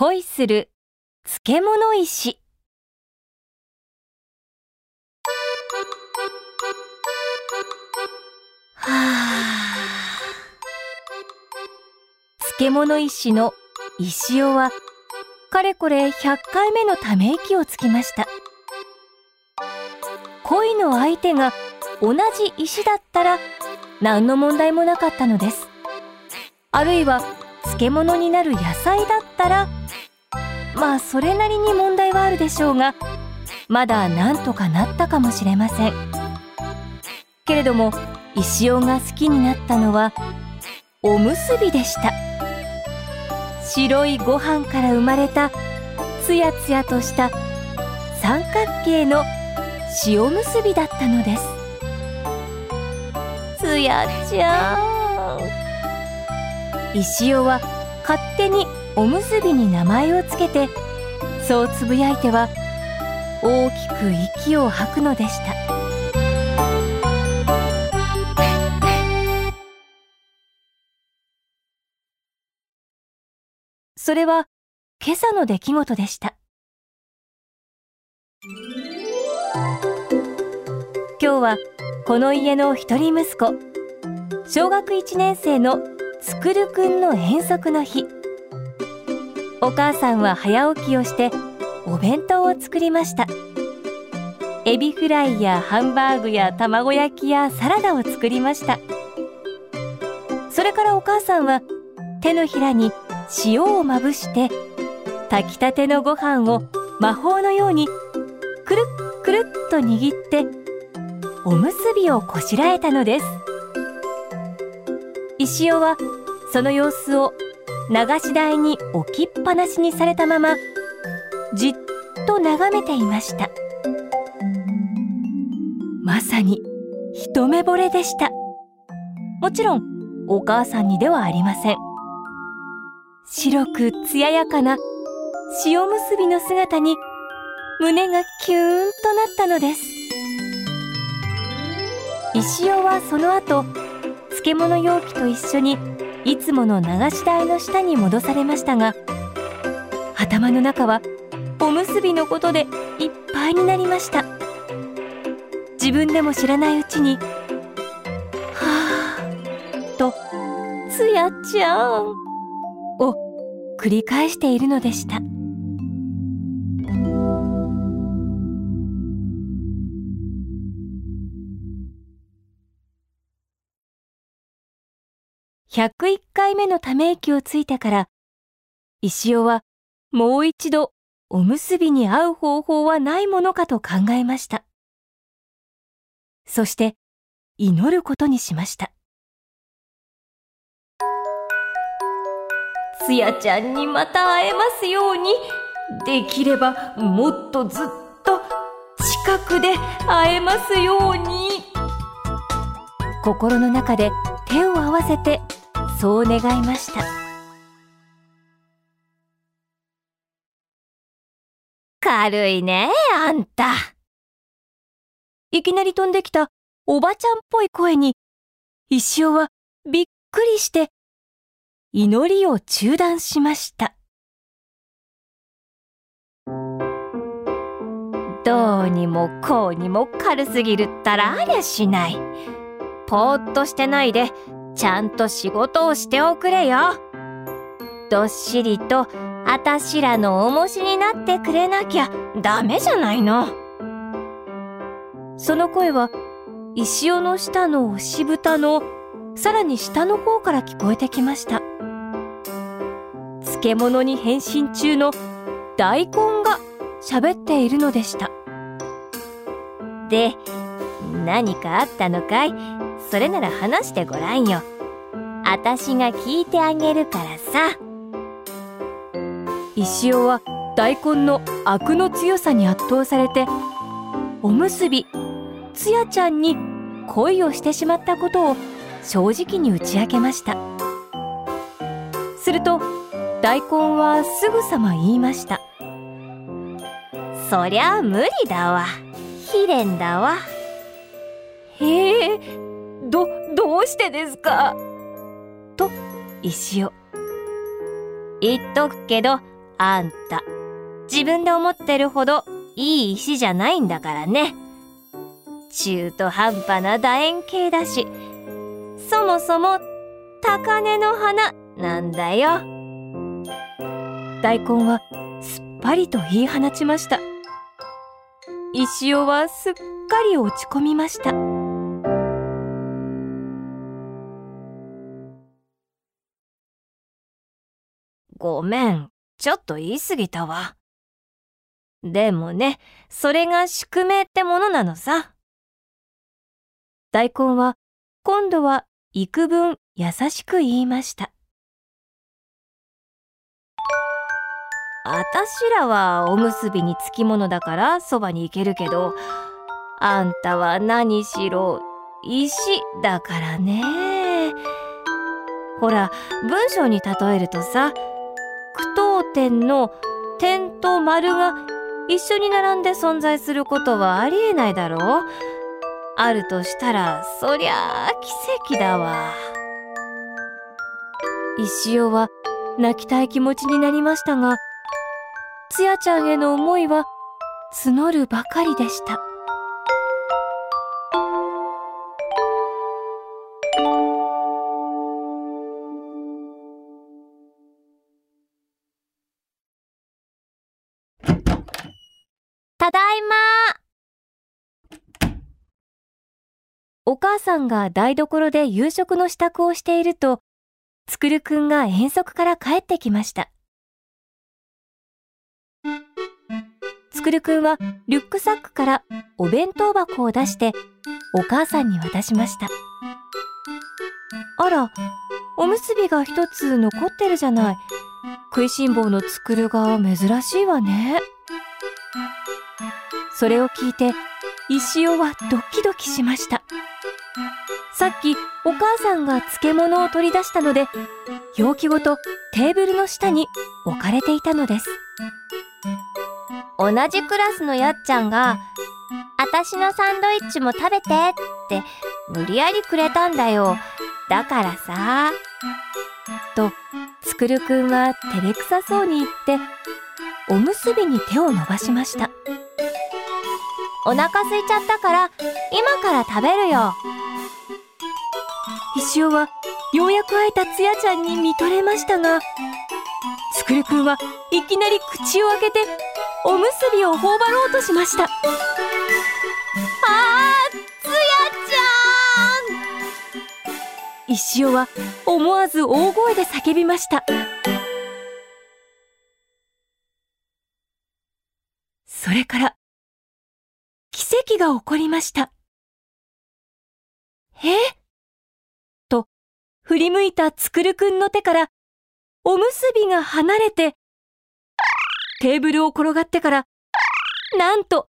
恋する漬物石。はあ漬物石の石尾はかれこれ100回目のため息をつきました。恋の相手が同じ石だったら何の問題もなかったのです。あるいは漬物になる野菜だったらまあそれなりに問題はあるでしょうがまだなんとかなったかもしれません。けれども石尾が好きになったのはおむすびでした。白いご飯から生まれたつやつやとした三角形の塩むすびだったのです。つやちゃん。石尾は勝手におむすびに名前をつけてそうつぶやいては大きく息を吐くのでした。それは今朝の出来事でした。今日はこの家の一人息子小学1年生のつくるくんの遠足の日。お母さんは早起きをしてお弁当を作りました。エビフライやハンバーグや卵焼きやサラダを作りました。それからお母さんは手のひらに塩をまぶして炊きたてのご飯を魔法のようにくるっくるっと握っておむすびをこしらえたのです。石尾はその様子を流し台に置きっぱなしにされたままじっと眺めていました。まさに一目惚れでした。もちろんお母さんにではありません。白く艶やかな塩むすびの姿に胸がキューンとなったのです。石尾はその後漬物容器と一緒にいつもの流し台の下に戻されましたが頭の中はおむすびのことでいっぱいになりました。自分でも知らないうちに「はあ」と「つやちゃん」を繰り返しているのでした。101回目のため息をついてから石尾はもう一度おむすびに合う方法はないものかと考えました。そして祈ることにしました。つやちゃんにまた会えますように。できればもっとずっと近くで会えますように。心の中で手を合わせてそう願いました。軽いねあんた。いきなり飛んできたおばちゃんっぽい声に石尾はびっくりして祈りを中断しました。どうにもこうにも軽すぎるったらありゃしない。ぽーっとしてないでちゃんと仕事をしておくれよ。どっしりとあたしらの重しになってくれなきゃダメじゃないの。その声は石尾の下の押し蓋のさらに下の方から聞こえてきました。漬物に変身中の大根が喋っているのでした。で、何かあったのかい？それなら話してごらんよ。あたしが聞いてあげるからさ。石尾は大根のアクの強さに圧倒されて、おむすび、つやちゃんに恋をしてしまったことを正直に打ち明けました。すると、大根はすぐさま言いました。そりゃ無理だわ。悲恋だわ。へえ、ど、どうしてですか？と石尾。言っとくけど、あんた、自分で思ってるほどいい石じゃないんだからね。中途半端な楕円形だし、そもそも高根の花なんだよ。大根はすっぱりと言い放ちました。石尾はすっかり落ち込みました。ごめん、ちょっと言い過ぎたわ。でもね、それが宿命ってものなのさ。大根は今度は幾分優しく言いました。あたしらはおむすびにつきものだからそばに行けるけど、あんたは何しろ石だからね。ほら、文章に例えるとさ、句読点の点と丸が一緒に並んで存在することはありえないだろう。あるとしたらそりゃあ奇跡だわ。石尾は泣きたい気持ちになりましたがつやちゃんへの思いは募るばかりでした。お母さんが台所で夕食の支度をしていると、つくるくんが遠足から帰ってきました。つくるくんはリュックサックからお弁当箱を出してお母さんに渡しました。あら、おむすびが一つ残ってるじゃない。食いしん坊のつくるが珍しいわね。それを聞いて石尾はドキドキしましたさっきお母さんが漬物を取り出したので容器ごとテーブルの下に置かれていたのです。同じクラスのやっちゃんが「あたしのサンドイッチも食べて」って無理やりくれたんだよ。だからさとつくるくんは照れくさそうに言っておむすびに手を伸ばしました。お腹空いちゃったから今から食べるよ。石尾はようやく会えたつやちゃんに見とれましたがつくるくんはいきなり口を開けておむすびを頬張ろうとしましたあーつやちゃん石尾は思わず大声で叫びましたそれから奇跡が起こりました。えと、振り向いたつくるくんの手から、おむすびが離れて、テーブルを転がってから、なんと、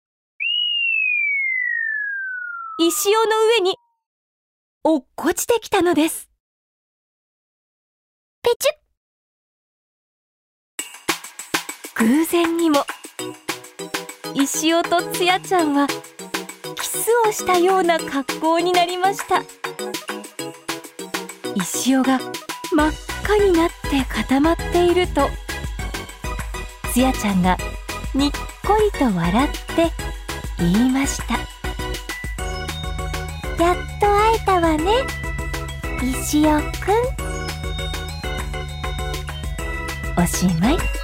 石尾の上に、落っこちてきたのです。ペチュ偶然にも、石尾とつやちゃんはキスをしたような格好になりました石尾が真っ赤になって固まっているとつやちゃんがにっこりと笑って言いました。やっと会えたわね石尾くん。おしまい。